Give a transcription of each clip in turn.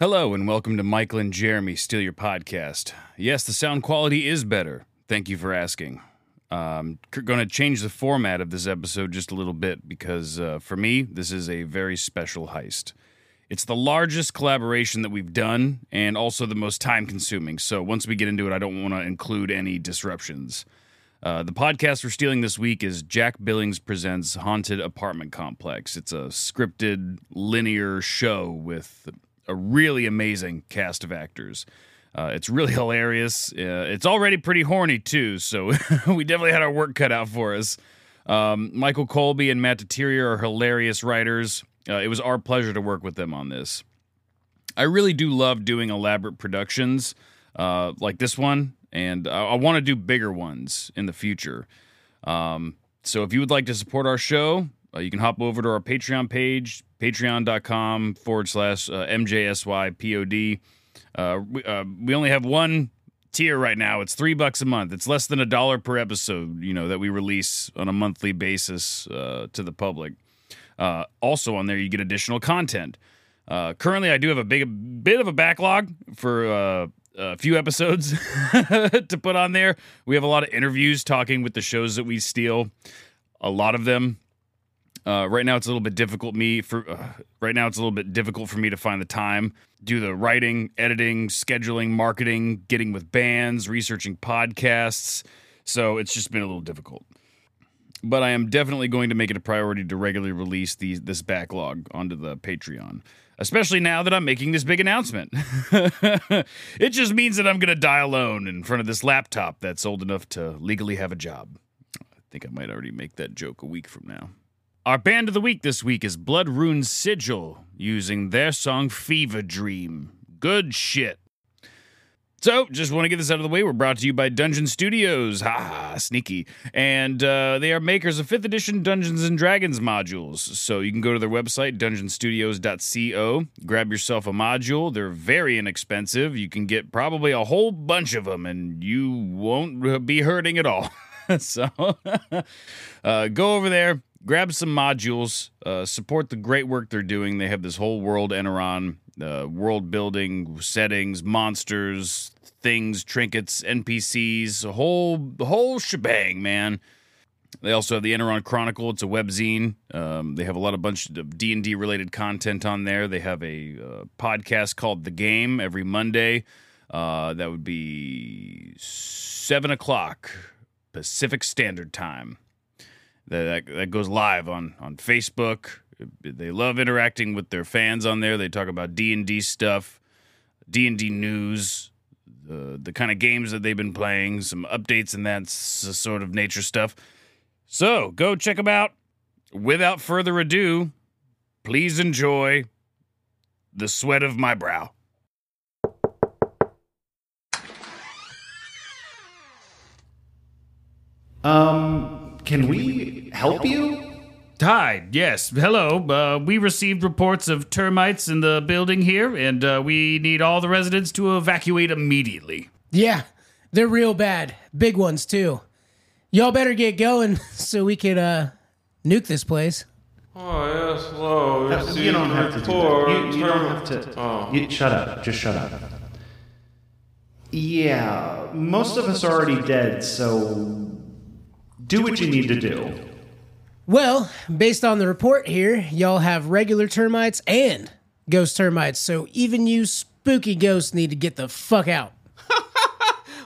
Hello, and welcome to Michael and Jeremy Steal Your Podcast. Yes, the sound quality is better. Thank you for asking. I'm going to change the format of this episode just a little bit because uh, for me, this is a very special heist. It's the largest collaboration that we've done and also the most time consuming. So once we get into it, I don't want to include any disruptions. Uh, the podcast we're stealing this week is Jack Billings Presents Haunted Apartment Complex. It's a scripted, linear show with a really amazing cast of actors. Uh, it's really hilarious. Uh, it's already pretty horny, too, so we definitely had our work cut out for us. Um, Michael Colby and Matt Deterior are hilarious writers. Uh, it was our pleasure to work with them on this. I really do love doing elaborate productions uh, like this one, and I, I want to do bigger ones in the future. Um, so if you would like to support our show, uh, you can hop over to our Patreon page, patreon.com forward slash uh, MJSYPOD. Uh, we, uh, we only have one tier right now. It's three bucks a month. It's less than a dollar per episode, you know, that we release on a monthly basis uh, to the public. Uh, also on there, you get additional content. Uh, currently, I do have a big bit of a backlog for uh, a few episodes to put on there. We have a lot of interviews talking with the shows that we steal. A lot of them uh, right now, it's a little bit difficult me for. Uh, right now, it's a little bit difficult for me to find the time, do the writing, editing, scheduling, marketing, getting with bands, researching podcasts. So it's just been a little difficult. But I am definitely going to make it a priority to regularly release these this backlog onto the Patreon. Especially now that I'm making this big announcement. it just means that I'm going to die alone in front of this laptop that's old enough to legally have a job. I think I might already make that joke a week from now. Our band of the week this week is Blood Rune Sigil, using their song Fever Dream. Good shit. So, just want to get this out of the way. We're brought to you by Dungeon Studios. Ha sneaky. And uh, they are makers of 5th edition Dungeons and Dragons modules. So, you can go to their website, dungeonstudios.co, grab yourself a module. They're very inexpensive. You can get probably a whole bunch of them, and you won't be hurting at all. so, uh, go over there, grab some modules, uh, support the great work they're doing. They have this whole world Eberron, uh, world building, settings, monsters, things, trinkets, NPCs, a whole whole shebang, man. They also have the Eberron Chronicle. It's a webzine. Um, they have a lot of bunch of D and D related content on there. They have a uh, podcast called The Game every Monday. Uh, that would be seven o'clock Pacific Standard Time that, that goes live on on Facebook. They love interacting with their fans on there. They talk about D and D stuff, D and D news, the the kind of games that they've been playing, some updates and that sort of nature stuff. So go check them out. Without further ado, please enjoy the sweat of my brow. Um, can we help you? Hi, yes, hello. Uh, we received reports of termites in the building here, and uh, we need all the residents to evacuate immediately. Yeah, they're real bad. Big ones, too. Y'all better get going so we can uh, nuke this place. Oh, yes, hello. Uh, you don't have to do that. You, you don't have to. Oh. You, shut up. Just shut up. Yeah, most of us are already dead, so do what you need to do. Well, based on the report here, y'all have regular termites and ghost termites, so even you spooky ghosts need to get the fuck out.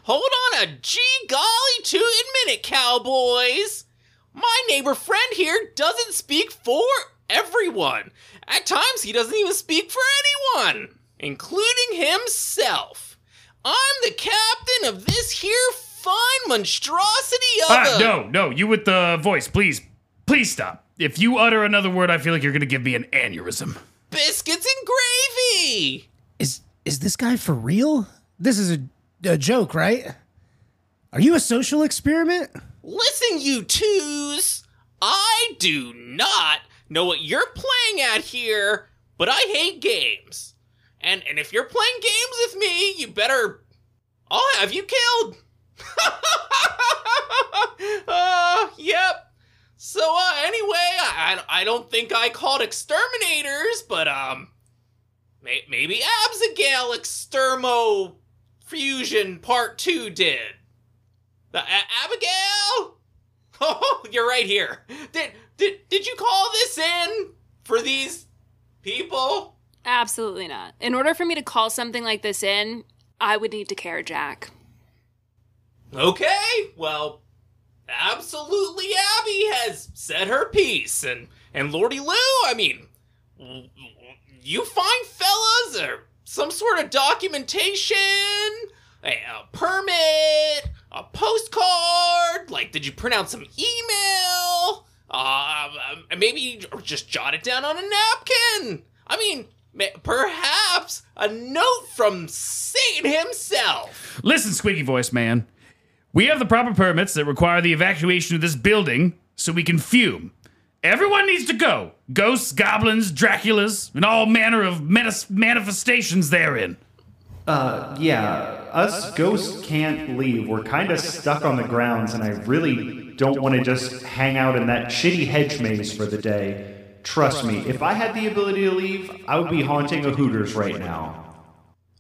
Hold on a gee golly two minute, cowboys. My neighbor friend here doesn't speak for everyone. At times, he doesn't even speak for anyone, including himself. I'm the captain of this here fine monstrosity of Ah, a. no, no, you with the voice, please, please stop. If you utter another word, I feel like you're gonna give me an aneurysm. Biscuits and gravy! Is is this guy for real? This is a, a joke, right? Are you a social experiment? Listen, you twos! I do not know what you're playing at here, but I hate games. And and if you're playing games with me, you better I'll have you killed. uh, yep. So uh anyway, I I don't think I called exterminators, but um may- maybe Abigail Extermo Fusion Part 2 did. Uh, Abigail? Oh, you're right here. Did, did, did you call this in for these people? Absolutely not. In order for me to call something like this in, I would need to care Jack. Okay, well, absolutely Abby has said her piece, and and Lordy Lou, I mean, you find fellas or some sort of documentation, a, a permit, a postcard. Like, did you print out some email? Uh, maybe just jot it down on a napkin. I mean. Perhaps a note from Satan himself. Listen, squeaky voice man. We have the proper permits that require the evacuation of this building so we can fume. Everyone needs to go. Ghosts, goblins, Draculas, and all manner of menace- manifestations therein. Uh, yeah, us ghosts can't leave. We're kind of stuck on the grounds, and I really don't want to just hang out in that shitty hedge maze for the day. Trust me, if I had the ability to leave, I would be haunting a Hooters right now.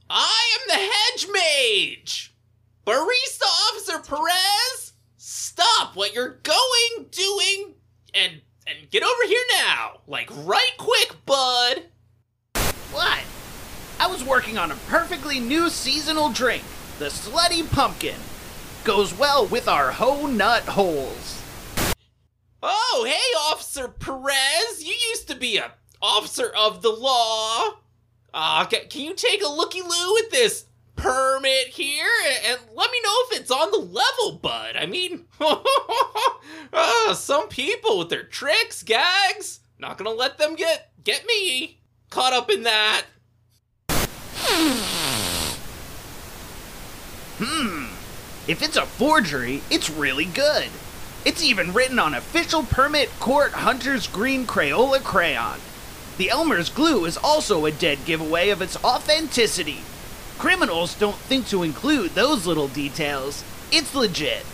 I am the hedge mage! Barista Officer Perez! Stop what you're going, doing, and and get over here now! Like right quick, bud! What? I was working on a perfectly new seasonal drink, the Slutty Pumpkin. Goes well with our Ho Nut Holes. Oh, hey, Officer Perez! You used to be a officer of the law. Uh, can you take a looky loo at this permit here and, let me know if it's on the level, bud? I mean, uh, some people with their tricks, gags, not gonna let them get get me caught up in that. Hmm. If it's a forgery, it's really good. It's even written on official permit court Hunter's Green Crayola crayon. The Elmer's glue is also a dead giveaway of its authenticity. Criminals don't think to include those little details. It's legit.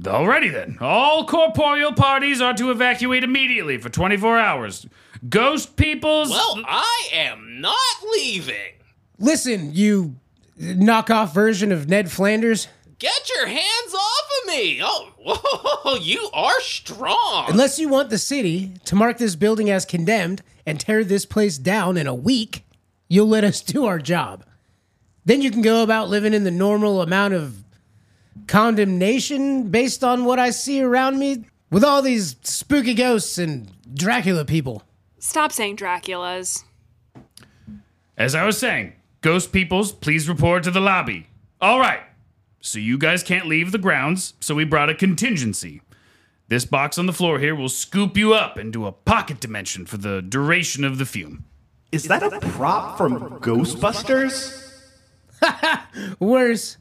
Alrighty then. All corporeal parties are to evacuate immediately for 24 hours. Ghost peoples. Well, I am not leaving. Listen, you knockoff version of Ned Flanders. Get your hands off of me! Oh, whoa, you are strong. Unless you want the city to mark this building as condemned and tear this place down in a week, you'll let us do our job. Then you can go about living in the normal amount of condemnation based on what I see around me with all these spooky ghosts and Dracula people. Stop saying Dracula's. As I was saying, ghost peoples, please report to the lobby. All right. So you guys can't leave the grounds, so we brought a contingency. This box on the floor here will scoop you up into a pocket dimension for the duration of the fume. Is that a prop from Ghostbusters? Worse,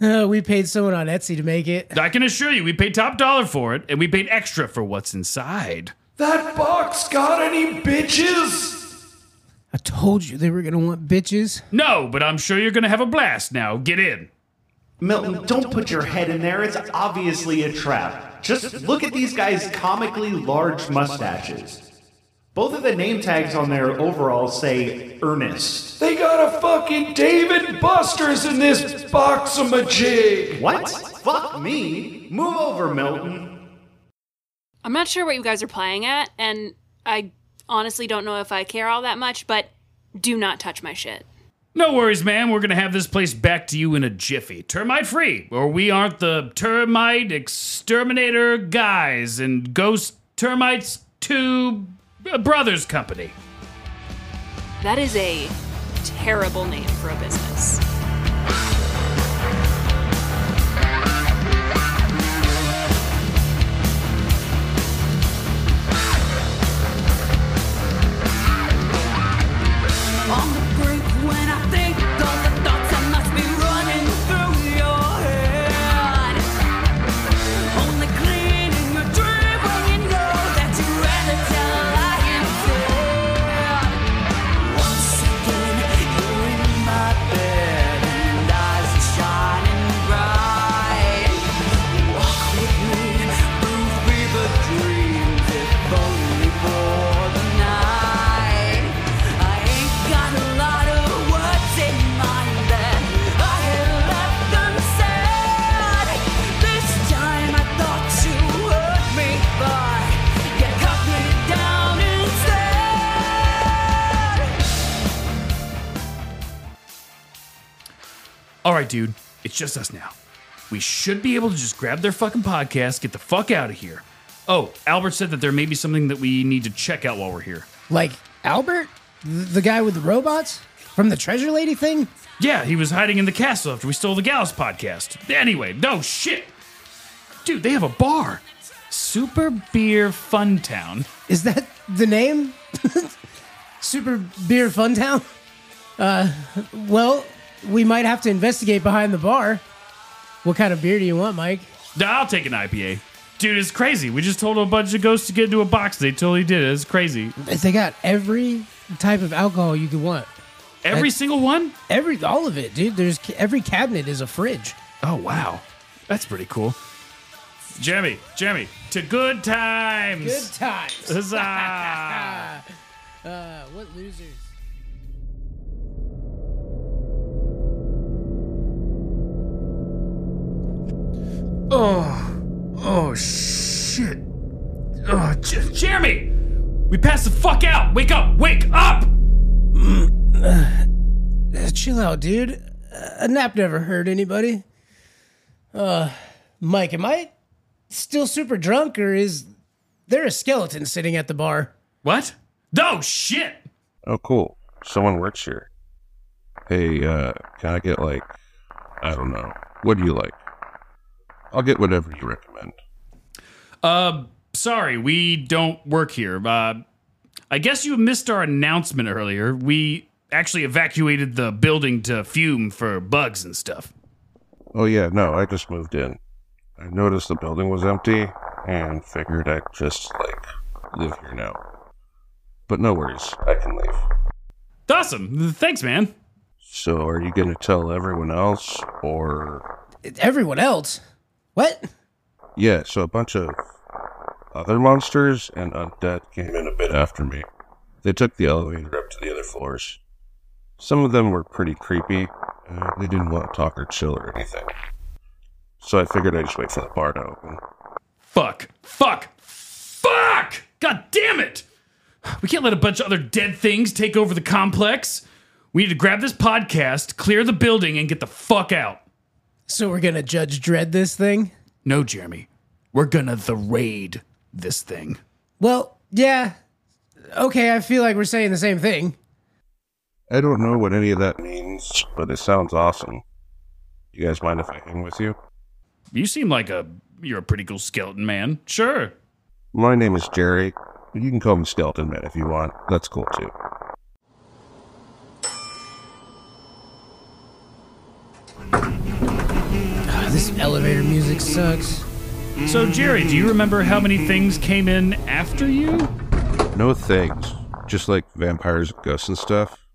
uh, we paid someone on Etsy to make it. I can assure you, we paid top dollar for it, and we paid extra for what's inside. That box got any bitches? I told you they were gonna want bitches. No, but I'm sure you're gonna have a blast now. Get in. Milton, don't put your head in there. It's obviously a trap. Just look at these guys' comically large mustaches. Both of the name tags on their overalls say Ernest. They got a fucking Dave and Buster's in this box of majig. What? Fuck me. Move over, Milton. I'm not sure what you guys are playing at, and I honestly don't know if I care all that much, but do not touch my shit. No worries, man. We're gonna have this place back to you in a jiffy. Termite free, or we aren't the termite exterminator guys and ghost termites two brothers company. That is a terrible name for a business. Right, dude. It's just us now. We should be able to just grab their fucking podcast, get the fuck out of here. Oh, Albert said that there may be something that we need to check out while we're here. Like Albert, the guy with the robots from the treasure lady thing. Yeah, he was hiding in the castle after we stole the gal's podcast. Anyway, no shit. Dude, they have a bar. Super Beer Fun Town. Is that the name? Super Beer Fun Town? Uh, well, we might have to investigate behind the bar. What kind of beer do you want, Mike? I'll take an IPA. Dude, it's crazy. We just told a bunch of ghosts to get into a box. They totally did it. It's crazy. They got every type of alcohol you could want. Every single one? Every all of it, dude. There's every cabinet is a fridge. Oh, wow. That's pretty cool. Jeremy, Jeremy, to good times. Good times. Huzzah. uh, what losers? Oh, oh shit. Oh, J- Jeremy, we passed the fuck out. Wake up, wake up. Uh, chill out, dude. A nap never hurt anybody. Uh, Mike, am I still super drunk, or is there a skeleton sitting at the bar? What? No shit. Oh, cool. Someone works here. Hey, uh, can I get like, I don't know. What do you like? I'll get whatever you recommend. Uh, sorry, we don't work here. Uh, I guess you missed our announcement earlier. We actually evacuated the building to fume for bugs and stuff. Oh, yeah, no, I just moved in. I noticed the building was empty and figured I'd just, like, live here now. But no worries, I can leave. Awesome. Thanks, man. So, are you gonna tell everyone else, or. Everyone else? What? Yeah, so a bunch of other monsters and undead came in a bit after me. They took the elevator up to the other floors. Some of them were pretty creepy, and they didn't want to talk or chill or anything. So I figured I'd just wait for the bar to open. Fuck. Fuck. Fuck! God damn it! We can't let a bunch of other dead things take over the complex. We need to grab this podcast, clear the building, and get the fuck out. So we're gonna Judge Dredd this thing? No, Jeremy. We're gonna the raid this thing. Well, yeah. Okay, I feel like we're saying the same thing. I don't know what any of that means, but it sounds awesome. You guys mind if I hang with you? You seem like a you're a pretty cool skeleton man. Sure. My name is Jerry. You can call me Skeleton Man if you want. That's cool too. This elevator music sucks. So, Jerry, do you remember how many things came in after you? No things. Just like vampires, ghosts, and stuff.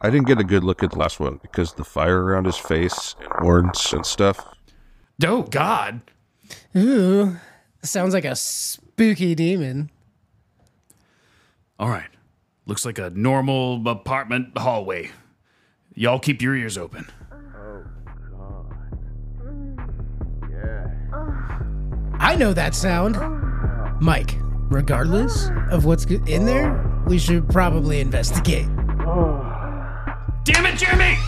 I didn't get a good look at the last one because the fire around his face and horns and stuff. Oh, God. Ooh, sounds like a spooky demon. All right. Looks like a normal apartment hallway. Y'all keep your ears open. I know that sound. Mike, regardless of what's in there, we should probably investigate. Damn it, Jeremy!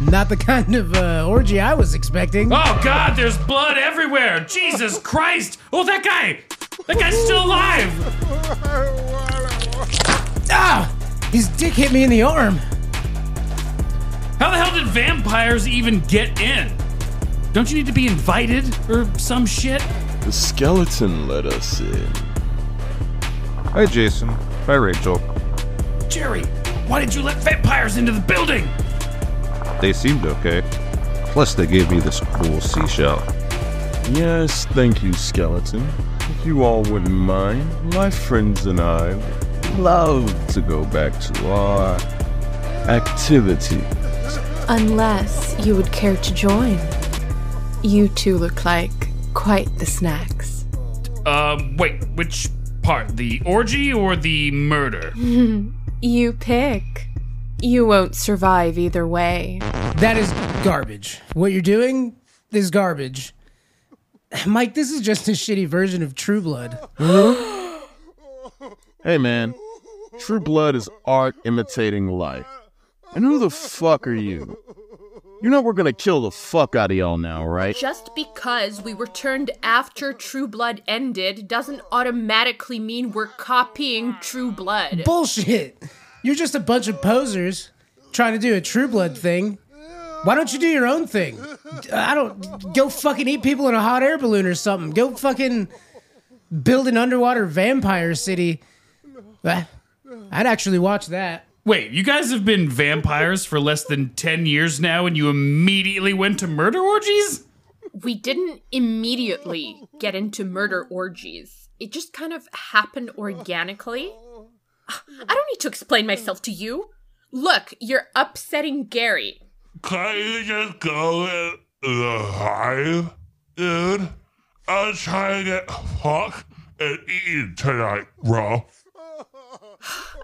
Not the kind of uh, orgy I was expecting. Oh, God, there's blood everywhere! Jesus Christ! Oh, that guy! That guy's still alive! Ah! His dick hit me in the arm. How the hell did vampires even get in? Don't you need to be invited or some shit? The skeleton let us in. Hi, Jason. Hi, Rachel. Jerry, why did you let vampires into the building? They seemed okay. Plus, they gave me this cool seashell. Yes, thank you, skeleton. If you all wouldn't mind, my friends and I would love to go back to our activity. Unless you would care to join. You two look like quite the snacks. Um, wait, which part? The orgy or the murder? You pick. You won't survive either way. That is garbage. What you're doing is garbage. Mike, this is just a shitty version of True Blood. Hey man, True Blood is art imitating life. And who the fuck are you? You know we're gonna kill the fuck out of y'all now, right? Just because we were turned after True Blood ended doesn't automatically mean we're copying True Blood. Bullshit. You're just a bunch of posers trying to do a True Blood thing. Why don't you do your own thing? I don't go fucking eat people in a hot air balloon or something. Go fucking build an underwater vampire city. I'd actually watch that. Wait, you guys have been vampires for less than 10 years now and you immediately went to murder orgies? We didn't immediately get into murder orgies. It just kind of happened organically. Ah, I don't need to explain myself to you. Look, you're upsetting Gary. Can you just go in the hive, dude? I'm trying to get fucked and eaten tonight, bro.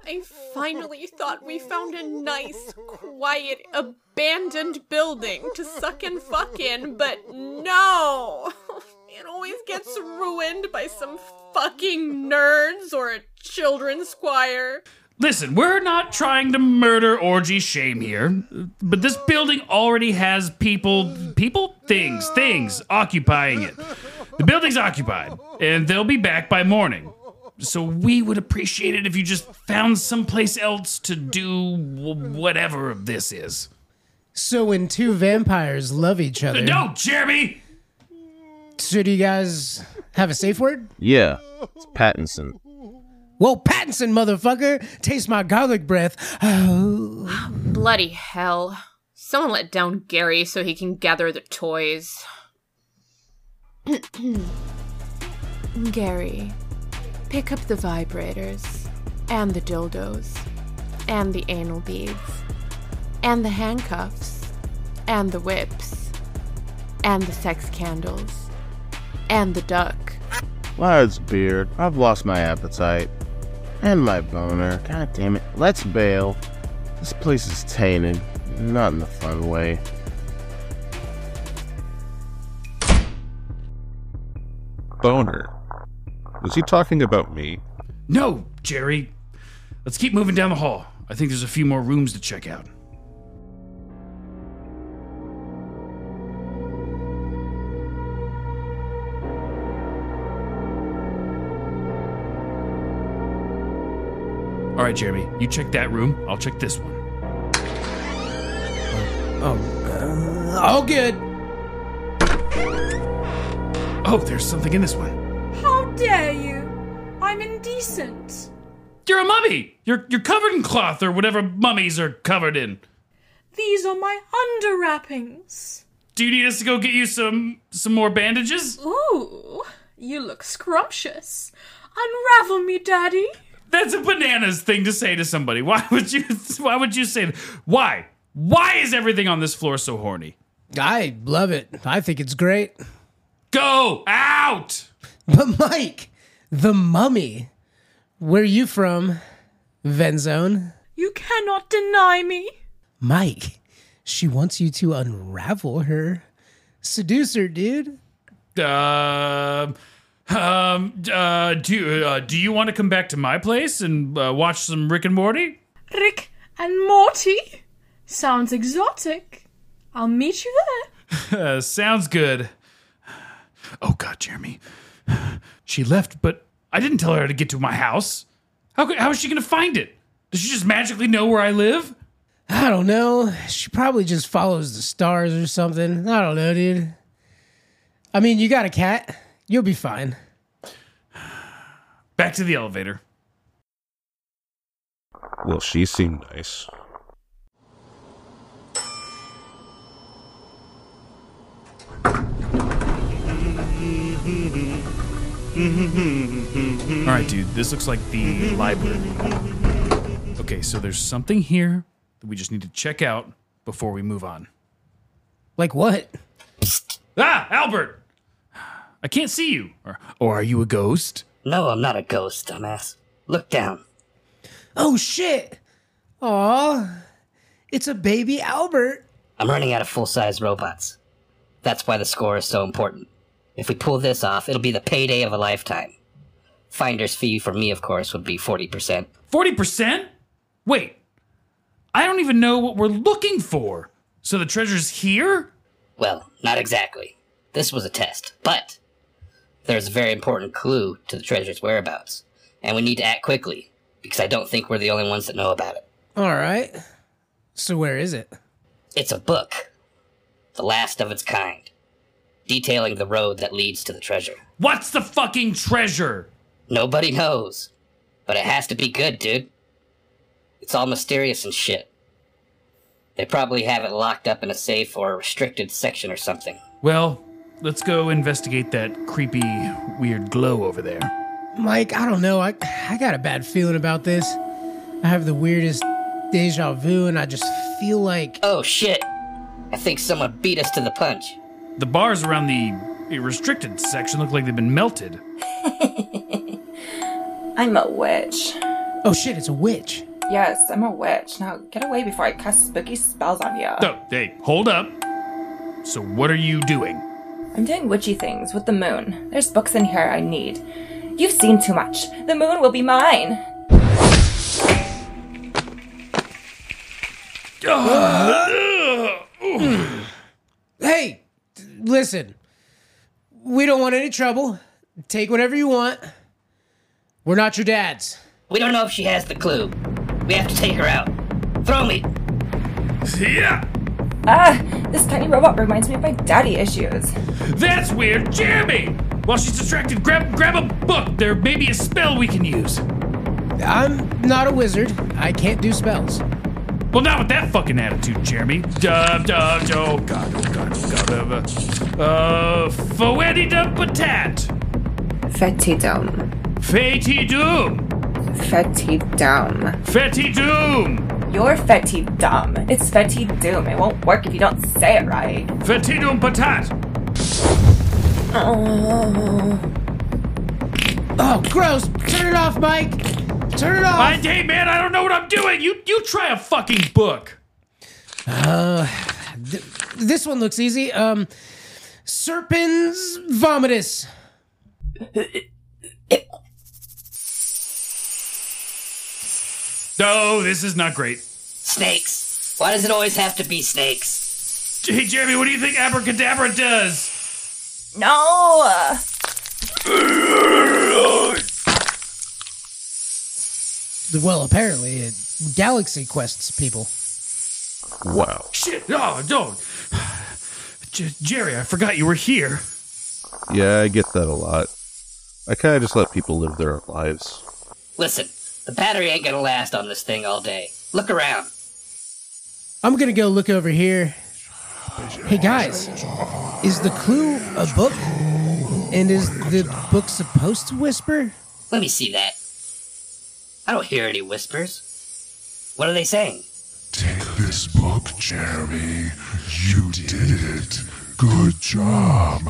I finally thought we found a nice, quiet, abandoned building to suck and fuck in, but no! It always gets ruined by some fucking nerds or a children's choir. Listen, we're not trying to murder orgy shame here, but this building already has people, people, things, things occupying it. The building's occupied, and they'll be back by morning. So we would appreciate it if you just found someplace else to do wh- whatever this is. So when two vampires love each other. No, Jeremy! So do you guys have a safe word? Yeah, it's Pattinson. Well, Pattinson, motherfucker! Taste my garlic breath. Oh. Ah, bloody hell. Someone let down Gary so he can gather the toys. Gary, pick up the vibrators, and the dildos, and the anal beads, and the handcuffs, and the whips, and the sex candles, and the duck. Lads, beard, I've lost my appetite. And my boner. God damn it. Let's bail. This place is tainted. Not in the fun way. Boner. Was he talking about me? No, Jerry. Let's keep moving down the hall. I think there's a few more rooms to check out. All right, Jeremy, you check that room. I'll check this one. Oh, uh, all good. Oh, there's something in this one. How dare you? I'm indecent. You're a mummy. You're you're covered in cloth or whatever mummies are covered in. These are my underwrappings. Do you need us to go get you some some more bandages? Ooh, you look scrumptious. Unravel me, Daddy. That's a bananas thing to say to somebody. Why would you why would you say that? Why? Why is everything on this floor so horny? I love it. I think it's great. Go out! But Mike, the mummy. Where are you from? Venzone? You cannot deny me. Mike, she wants you to unravel her. Seduce her, dude. Um, um, uh, do uh, do you want to come back to my place and uh, watch some Rick and Morty? Rick and Morty? Sounds exotic. I'll meet you there. Sounds good. Oh God, Jeremy, she left, but I didn't tell her to get to my house. How could- how is she gonna find it? Does she just magically know where I live? I don't know. She probably just follows the stars or something. I don't know, dude. I mean, you got a cat. You'll be fine. Back to the elevator. Well, she seemed nice. All right, dude, this looks like the library. Okay, so there's something here that we just need to check out before we move on. Like what? Ah, Albert! I can't see you. Or, or are you a ghost? No, I'm not a ghost, dumbass. Look down. Oh shit! Aw, it's a baby Albert. I'm running out of full size robots. That's why the score is so important. If we pull this off, it'll be the payday of a lifetime. Finder's fee for me, of course, would be 40%. 40%? Wait, I don't even know what we're looking for. So the treasure's here? Well, not exactly. This was a test, but there's a very important clue to the treasure's whereabouts, and we need to act quickly because I don't think we're the only ones that know about it. All right. So where is it? It's a book, the last of its kind, detailing the road that leads to the treasure. What's the fucking treasure? Nobody knows, but it has to be good, dude. It's all mysterious and shit. They probably have it locked up in a safe or a restricted section or something. Well, let's go investigate that creepy, weird glow over there. Mike, I don't know. I I got a bad feeling about this. I have the weirdest deja vu, and I just feel like. Oh shit! I think someone beat us to the punch. The bars around the restricted section look like they've been melted. I'm a witch. Oh shit! It's a witch. Yes, I'm a witch. Now get away before I cast spooky spells on you. Oh, hey, hold up. So what are you doing? I'm doing witchy things with the moon. There's books in here I need. You've seen too much. The moon will be mine. Hey, t- listen. We don't want any trouble. Take whatever you want. We're not your dads. We don't know if she has the clue. We have to take her out. Throw me. Yeah. Ah, this tiny robot reminds me of my daddy issues. That's weird. Jeremy! While she's distracted, grab grab a book. There may be a spell we can use. I'm not a wizard. I can't do spells. Well, not with that fucking attitude, Jeremy. Duh, duh, oh god, oh god, oh god. Uh, uh Fouetti de Patat. Fetidum. Fetidum. Fetidum. Fetidum. You're fetidum. It's fetidum. It won't work if you don't say it right. Fetidum patat. Oh. Oh, gross! Turn it off, Mike. Turn it off. I, hey man, I don't know what I'm doing. You you try a fucking book. Uh, th- this one looks easy. Um, Serpens vomitus. No, this is not great. Snakes. Why does it always have to be snakes? Hey Jeremy, what do you think abracadabra does? No. Well, apparently, it galaxy quests people. Wow. Shit! Oh, don't. J- Jerry, I forgot you were here. Yeah, I get that a lot. I kind of just let people live their lives. Listen, the battery ain't gonna last on this thing all day. Look around. I'm gonna go look over here. Hey guys, is the clue a book? And is the book supposed to whisper? Let me see that. I don't hear any whispers. What are they saying? Take this book, Jeremy. You did it. Good job.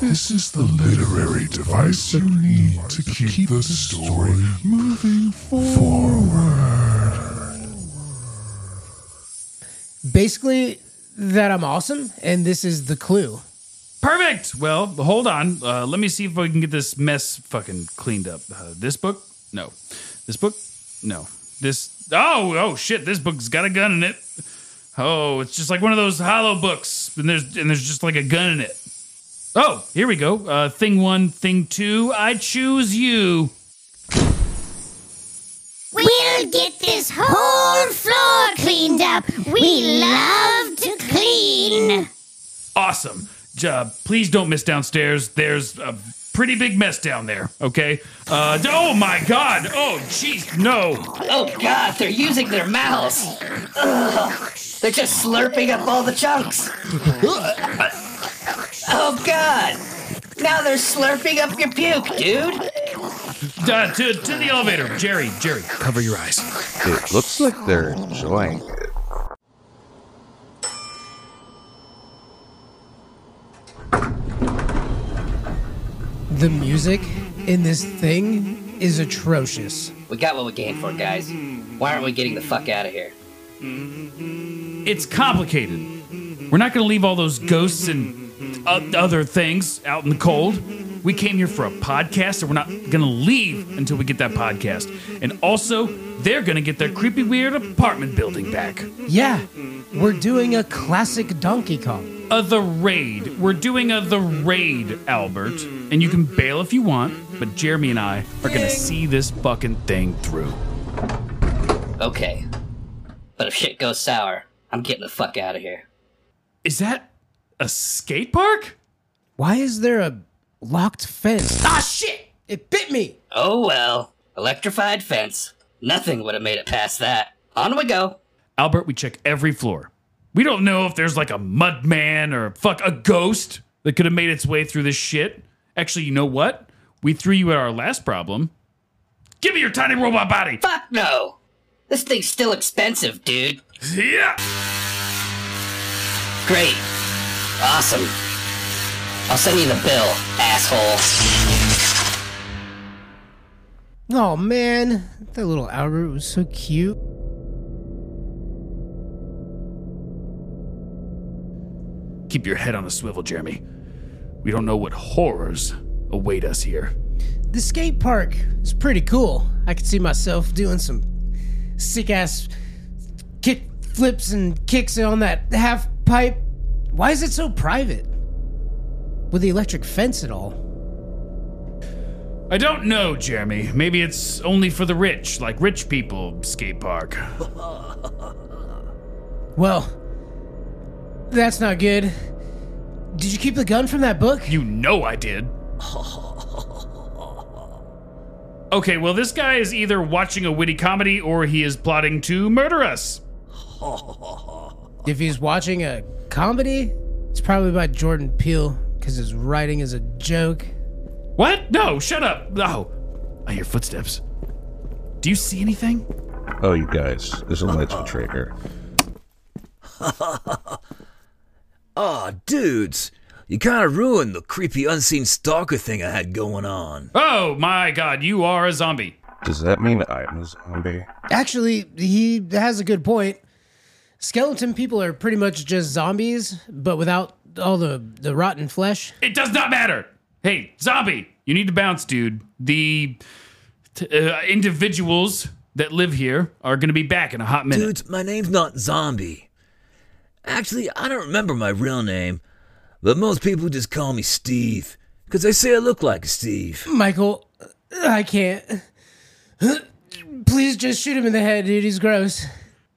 This is the literary device you need to keep the story moving forward. Basically, that I'm awesome, and this is the clue. Perfect. Well, hold on. Uh, let me see if I can get this mess fucking cleaned up. Uh, this book? No. This book? No. This. Oh, oh shit! This book's got a gun in it. Oh, it's just like one of those hollow books, and there's and there's just like a gun in it. Oh, here we go. Uh, thing one, thing two. I choose you. We'll get this whole floor cleaned up. We love to clean. Awesome. Uh, please don't miss downstairs. There's a pretty big mess down there. Okay. Uh, oh my God. Oh jeez. No. Oh god, they're using their mouths. Ugh. They're just slurping up all the chunks. Oh god. Now they're slurping up your puke, dude. Uh, to, to the elevator. Jerry, Jerry, cover your eyes. It looks like they're enjoying it. The music in this thing is atrocious. We got what we came for, guys. Why aren't we getting the fuck out of here? It's complicated. We're not going to leave all those ghosts and uh, other things out in the cold. We came here for a podcast, and we're not gonna leave until we get that podcast. And also, they're gonna get their creepy, weird apartment building back. Yeah, we're doing a classic Donkey Kong. A The Raid. We're doing a The Raid, Albert. And you can bail if you want, but Jeremy and I are gonna see this fucking thing through. Okay. But if shit goes sour, I'm getting the fuck out of here. Is that a skate park? Why is there a locked fence? Ah, shit! It bit me! Oh well. Electrified fence. Nothing would have made it past that. On we go. Albert, we check every floor. We don't know if there's like a mud man or fuck a ghost that could have made its way through this shit. Actually, you know what? We threw you at our last problem. Give me your tiny robot body. Fuck no. This thing's still expensive, dude. Yeah. Great. Awesome. I'll send you the bill, asshole. Oh man, that little Albert was so cute. Keep your head on a swivel, Jeremy. We don't know what horrors await us here. The skate park is pretty cool. I could see myself doing some sick ass kick flips and kicks on that half pipe. Why is it so private? With the electric fence and all. I don't know, Jeremy. Maybe it's only for the rich, like rich people skate park. Well, that's not good. Did you keep the gun from that book? You know I did. Okay, well, this guy is either watching a witty comedy or he is plotting to murder us. If he's watching a comedy, it's probably by Jordan Peele because his writing is a joke. What? No, shut up. No. I hear footsteps. Do you see anything? Oh, you guys, there's a lights on trigger. Aw, dudes, you kind of ruined the creepy unseen stalker thing I had going on. Oh my god, you are a zombie. Does that mean I'm a zombie? Actually, he has a good point. Skeleton people are pretty much just zombies, but without all the, the rotten flesh. It does not matter. Hey, zombie, you need to bounce, dude. The t- uh, individuals that live here are going to be back in a hot minute. Dudes, my name's not Zombie. Actually, I don't remember my real name, but most people just call me Steve, because they say I look like a Steve. Michael, I can't. Please just shoot him in the head, dude. He's gross.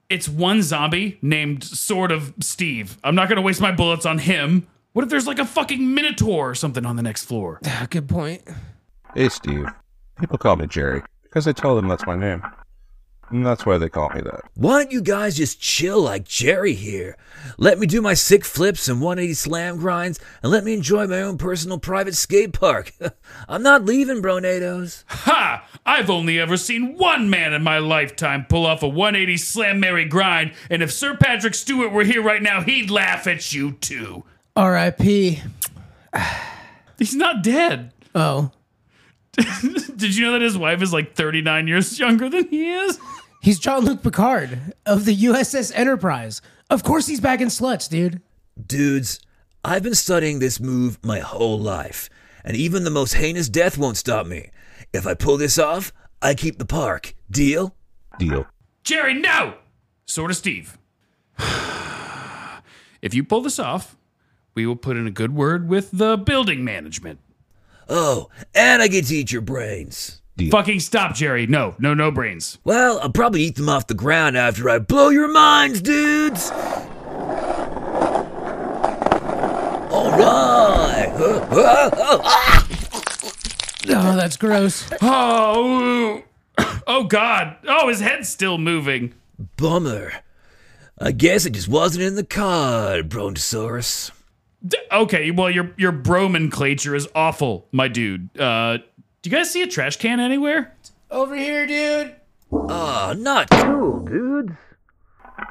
It's one zombie named sort of Steve. I'm not going to waste my bullets on him. What if there's like a fucking minotaur or something on the next floor? Ah, good point. Hey, Steve. People call me Jerry because I tell them that's my name. And that's why they call me that. Why don't you guys just chill like Jerry here? Let me do my sick flips and 180 slam grinds, and let me enjoy my own personal private skate park. I'm not leaving, Bronados. Ha! I've only ever seen one man in my lifetime pull off a 180 slam Mary grind, and if Sir Patrick Stewart were here right now, he'd laugh at you too. R.I.P. He's not dead. Oh. Did you know that his wife is like 39 years younger than he is? He's Jean-Luc Picard of the USS Enterprise. Of course he's back in sluts, dude. Dudes, I've been studying this move my whole life, and even the most heinous death won't stop me. If I pull this off, I keep the park. Deal? Deal. Jerry, no! Sort of Steve. if you pull this off, we will put in a good word with the building management. Oh, and I get to eat your brains. Fucking stop, Jerry. No, no, no brains. Well, I'll probably eat them off the ground after I blow your minds, dudes! Alright! Oh, that's gross. Oh, oh God. Oh, his head's still moving. Bummer. I guess it just wasn't in the card, Brontosaurus. D- okay, well, your your bromenclature is awful, my dude. Uh, do you guys see a trash can anywhere? Over here, dude. Ah, not cool, dudes.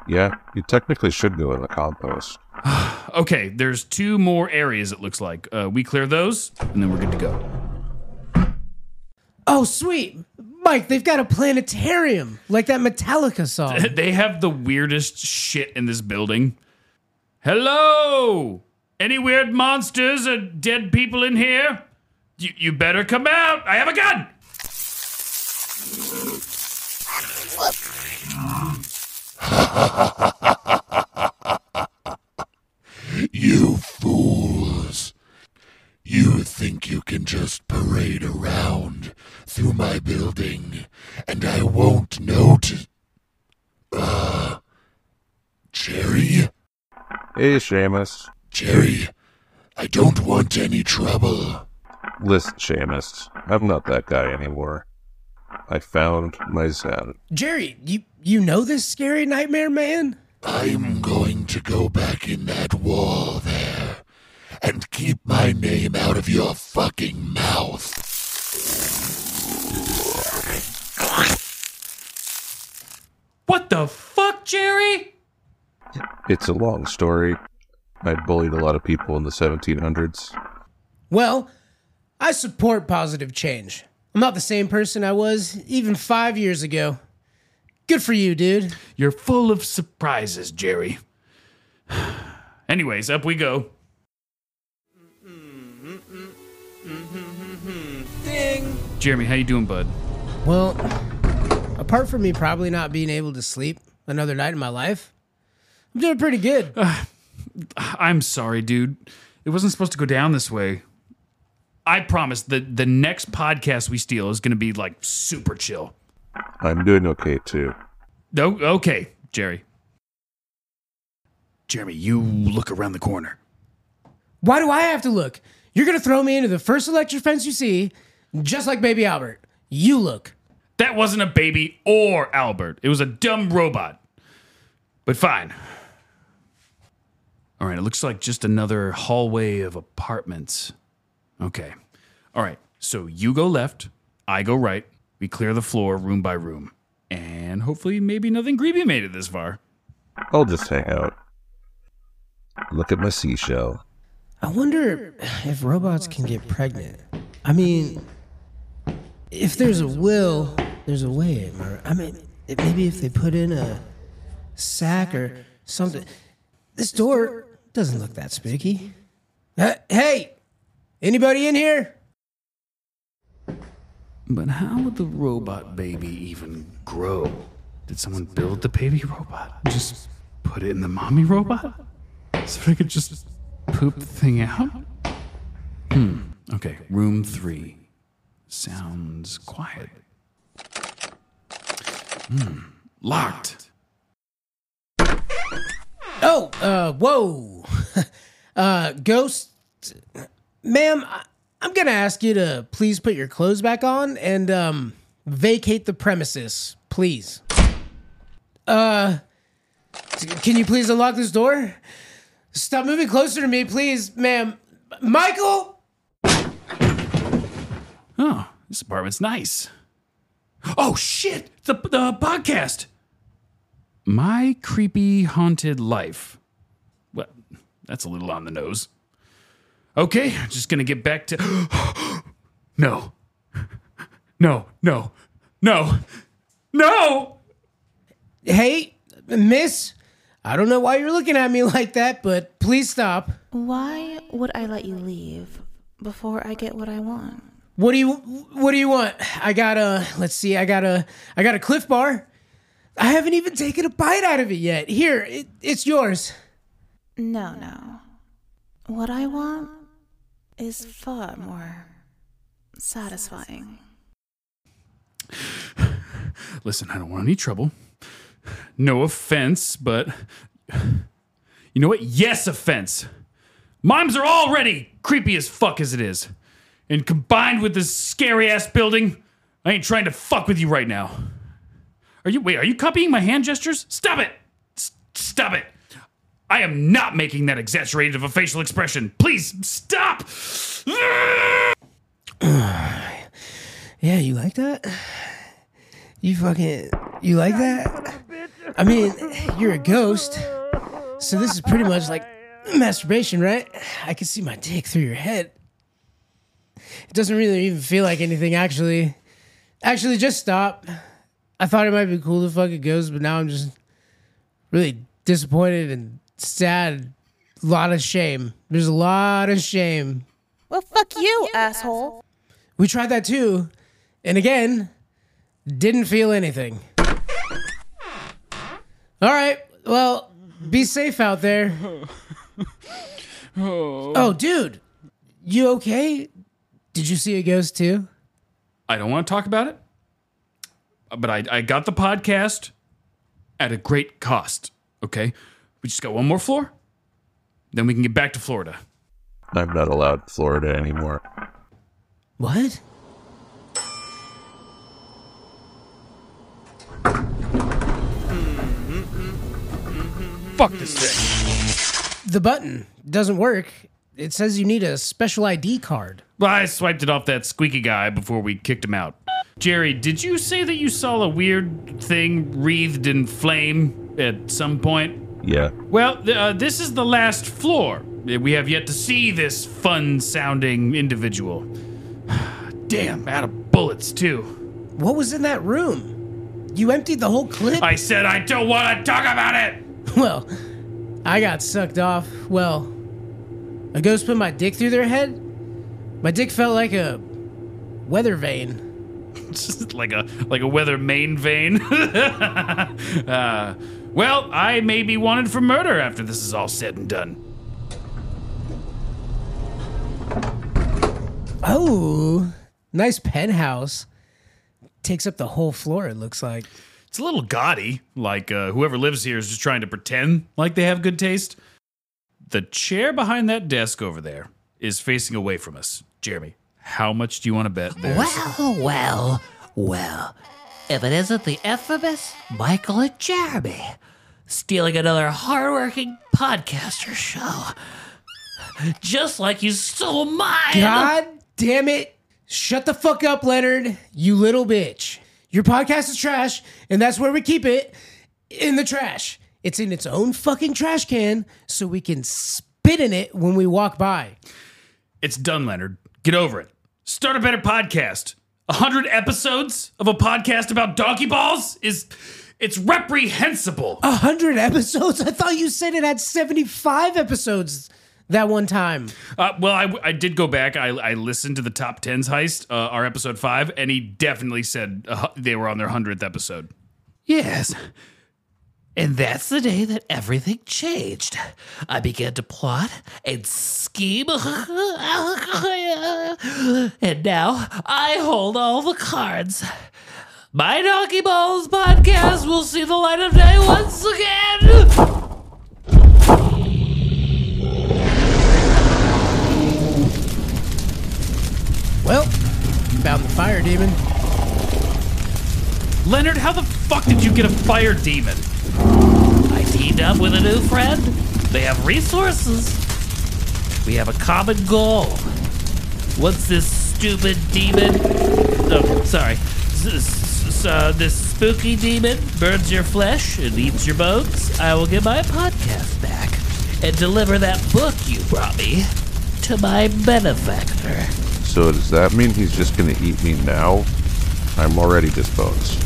Yeah, you technically should go in the compost. Okay, there's two more areas. It looks like uh, we clear those, and then we're good to go. Oh, sweet. Mike, they've got a planetarium like that Metallica song. they have the weirdest shit in this building. Hello, any weird monsters or dead people in here? You, you better come out. I have a gun. You fools. You think you can just parade around through my building and I won't notice. Uh. Jerry? Hey, Seamus. Jerry, I don't want any trouble. Listen, Seamus, I'm not that guy anymore. I found my zen. Jerry, you you know this scary nightmare man? I'm going to go back in that wall there and keep my name out of your fucking mouth. What the fuck, Jerry? It's a long story. I bullied a lot of people in the 1700s. Well, I support positive change. I'm not the same person I was even five years ago. Good for you, dude. You're full of surprises, Jerry. Anyways, up we go. Ding. Jeremy, how you doing, bud? Well, apart from me probably not being able to sleep another night in my life, I'm doing pretty good. Ah, I'm sorry, dude. It wasn't supposed to go down this way. I promise the the next podcast we steal is going to be like super chill. I'm doing okay too. No, okay, Jerry. Jeremy, you look around the corner. Why do I have to look? You're gonna throw me into the first electric fence you see, just like baby Albert. You look. That wasn't a baby or Albert. It was a dumb robot. But fine. All right, it looks like just another hallway of apartments. Okay. All right, so you go left, I go right. We clear the floor room by room. And hopefully, maybe nothing creepy made it this far. I'll just hang out. Look at my seashell. I wonder if robots can get pregnant. I mean, if there's a will, there's a way. am I mean, maybe if they put in a sack or something. This door doesn't look that spooky. Uh, hey, anybody in here? But how would the robot baby even grow? Did someone build the baby robot? Just put it in the mommy robot? So I could just poop the thing out? Hmm. Okay, room three. Sounds quiet. Hmm. Locked. Oh, uh, whoa. uh, Ghost, ma'am, I- I'm gonna ask you to please put your clothes back on and, um, vacate the premises, please. Uh, can you please unlock this door? Stop moving closer to me, please, ma'am. Michael! Oh, this apartment's nice. Oh shit! The the podcast. My creepy haunted life. Well, that's a little on the nose. Okay, I'm just gonna get back to. no. No, no, no, no! Hey, miss, I don't know why you're looking at me like that, but please stop. Why would I let you leave before I get what I want? What do you What do you want? I got a. Let's see. I got a. I got a Clif Bar. I haven't even taken a bite out of it yet. Here, it, it's yours. No, no. What I want is far more satisfying. Listen, I don't want any trouble. No offense, but. You know what? Yes, offense. Moms are already creepy as fuck as it is. And combined with this scary ass building, I ain't trying to fuck with you right now. Are you, wait, are you copying my hand gestures? Stop it! S- stop it! I am not making that exaggerated of a facial expression. Please stop! Yeah, you like that? You fucking. You like that? I mean, you're a ghost, so this is pretty much like masturbation, right? I can see my dick through your head. It doesn't really even feel like anything, actually. Actually, just stop. I thought it might be cool to fuck a ghost, but now I'm just really disappointed and sad. A lot of shame. There's a lot of shame. Well, fuck you, asshole. We tried that too. And again, didn't feel anything. All right. Well, be safe out there. Oh, dude. You okay? Did you see a ghost too? I don't want to talk about it, but I, I got the podcast at a great cost. Okay. We just got one more floor. Then we can get back to Florida. I'm not allowed Florida anymore. What? Fuck this thing. The button doesn't work. It says you need a special ID card. Well, I swiped it off that squeaky guy before we kicked him out. Jerry, did you say that you saw a weird thing wreathed in flame at some point? Yeah. Well, th- uh, this is the last floor. We have yet to see this fun sounding individual. Damn, out of bullets, too. What was in that room? You emptied the whole clip? I said I don't want to talk about it! Well, I got sucked off. Well, a ghost put my dick through their head. My dick felt like a weather vane. Just like a like a weather main vein. uh, well, I may be wanted for murder after this is all said and done. Oh, nice penthouse. Takes up the whole floor, it looks like. It's a little gaudy, like uh, whoever lives here is just trying to pretend like they have good taste. The chair behind that desk over there is facing away from us. Jeremy, how much do you want to bet there? Well, well, well. If it isn't the infamous Michael and Jeremy stealing another hardworking podcaster show, just like you stole mine. God damn it. Shut the fuck up, Leonard, you little bitch. Your podcast is trash, and that's where we keep it in the trash. It's in its own fucking trash can so we can spit in it when we walk by. It's done, Leonard. Get over it. Start a better podcast. A hundred episodes of a podcast about donkey balls is it's reprehensible. A hundred episodes? I thought you said it had 75 episodes that one time. Uh, well, I, I did go back. I, I listened to the top tens heist, uh, our episode five, and he definitely said uh, they were on their hundredth episode. Yes. And that's the day that everything changed. I began to plot and scheme. and now I hold all the cards. My Donkey Balls podcast will see the light of day once again. Well, found the fire demon. Leonard, how the fuck did you get a fire demon? I teamed up with a new friend. They have resources. We have a common goal. What's this stupid demon, oh, sorry, S- s- s- uh, this spooky demon burns your flesh and eats your bones, I will get my podcast back and deliver that book you brought me to my benefactor. So does that mean he's just gonna eat me now? I'm already disposed.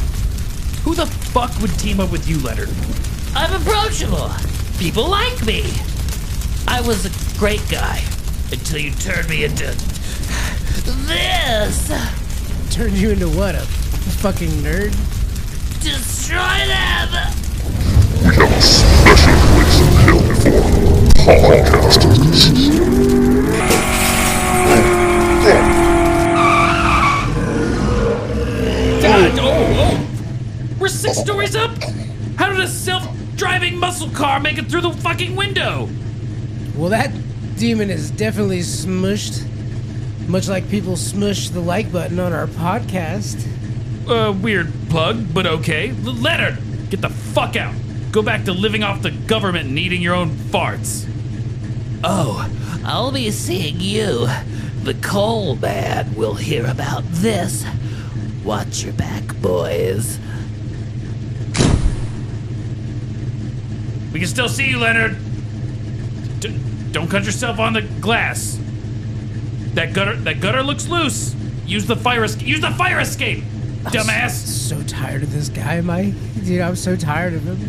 Who the fuck would team up with you, Leonard? I'm approachable. People like me. I was a great guy until you turned me into this. Turned you into what? A fucking nerd? Destroy them. We have a special place in hell for podcasters. God, oh, oh. We're six stories up? How did a self driving muscle car make it through the fucking window? Well, that demon is definitely smushed. Much like people smush the like button on our podcast. Uh, weird plug, but okay. L- Leonard, get the fuck out. Go back to living off the government and eating your own farts. Oh, I'll be seeing you. The coal man will hear about this. Watch your back, boys. We can still see you, Leonard. D- don't cut yourself on the glass. That gutter, that gutter looks loose. Use the fire, escape. use the fire escape, dumbass. So tired of this guy, Mike. Dude, I'm so tired of him.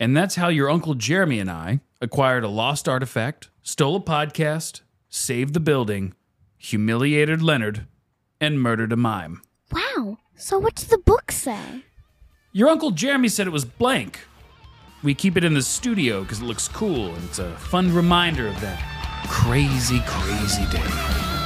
And that's how your Uncle Jeremy and I acquired a lost artifact, stole a podcast, saved the building, humiliated Leonard, and murdered a mime. Wow. So what's the book say? Your Uncle Jeremy said it was blank. We keep it in the studio because it looks cool and it's a fun reminder of that crazy, crazy day.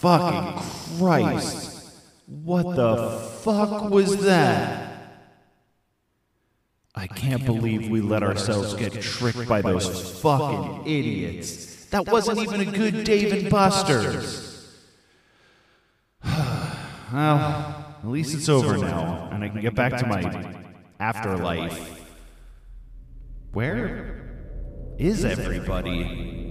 Fucking Christ. What the fuck was that? I can't believe we let ourselves get tricked by those fucking idiots. That wasn't even a good Dave and Buster's. well, at least it's over now, and I can get back to my afterlife. Where is everybody?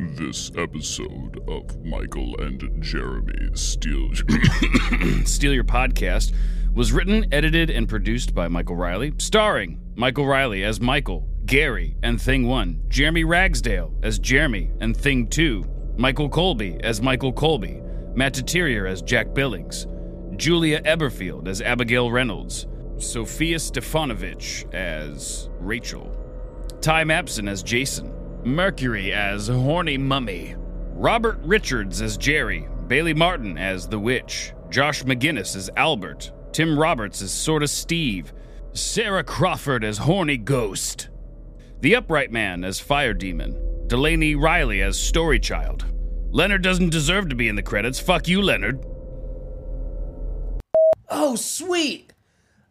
This episode of Michael and Jeremy Steal. Steal Your Podcast was written, edited, and produced by Michael Riley, starring Michael Riley as Michael, Gary, and Thing 1, Jeremy Ragsdale as Jeremy and Thing 2, Michael Colby as Michael Colby, Matt Deterior as Jack Billings, Julia Eberfield as Abigail Reynolds, Sofia Stefanović as Rachel, Ty Mapson as Jason, Mercury as Horny Mummy, Robert Richards as Jerry, Bailey Martin as The Witch, Josh McGinnis as Albert, Tim Robarts as Sorta Steve, Sarah Crawford as Horny Ghost, The Upright Man as Fire Demon, Delaney Riley as Story Child. Leonard doesn't deserve to be in the credits. Fuck you, Leonard. Oh, sweet.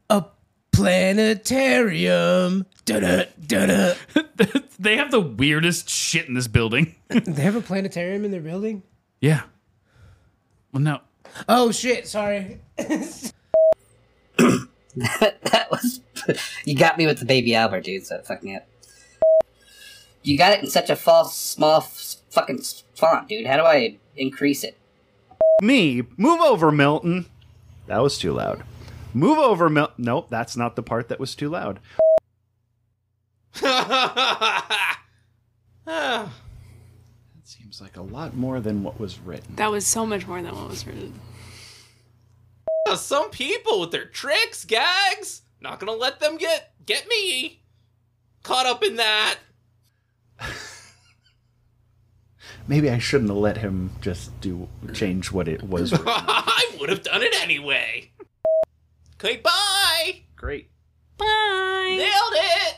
A planetarium. Da-da, da-da. they have the weirdest shit in this building. they have a planetarium in their building? yeah. Well, no. Oh, shit. Sorry. that was you got me with the baby Albert, dude. So fuck me up. You got it in such a false, small, fucking font, dude. How do I increase it? Me, move over, Milton. That was too loud. Move over, Milton. Nope, that's not the part that was too loud. That seems like a lot more than what was written. That was so much more than what was written. Uh, some people with their tricks, gags, not gonna let them get get me caught up in that. Maybe I shouldn't have let him just do change what it was. I would have done it anyway. Okay, bye. Great. Bye. Nailed it.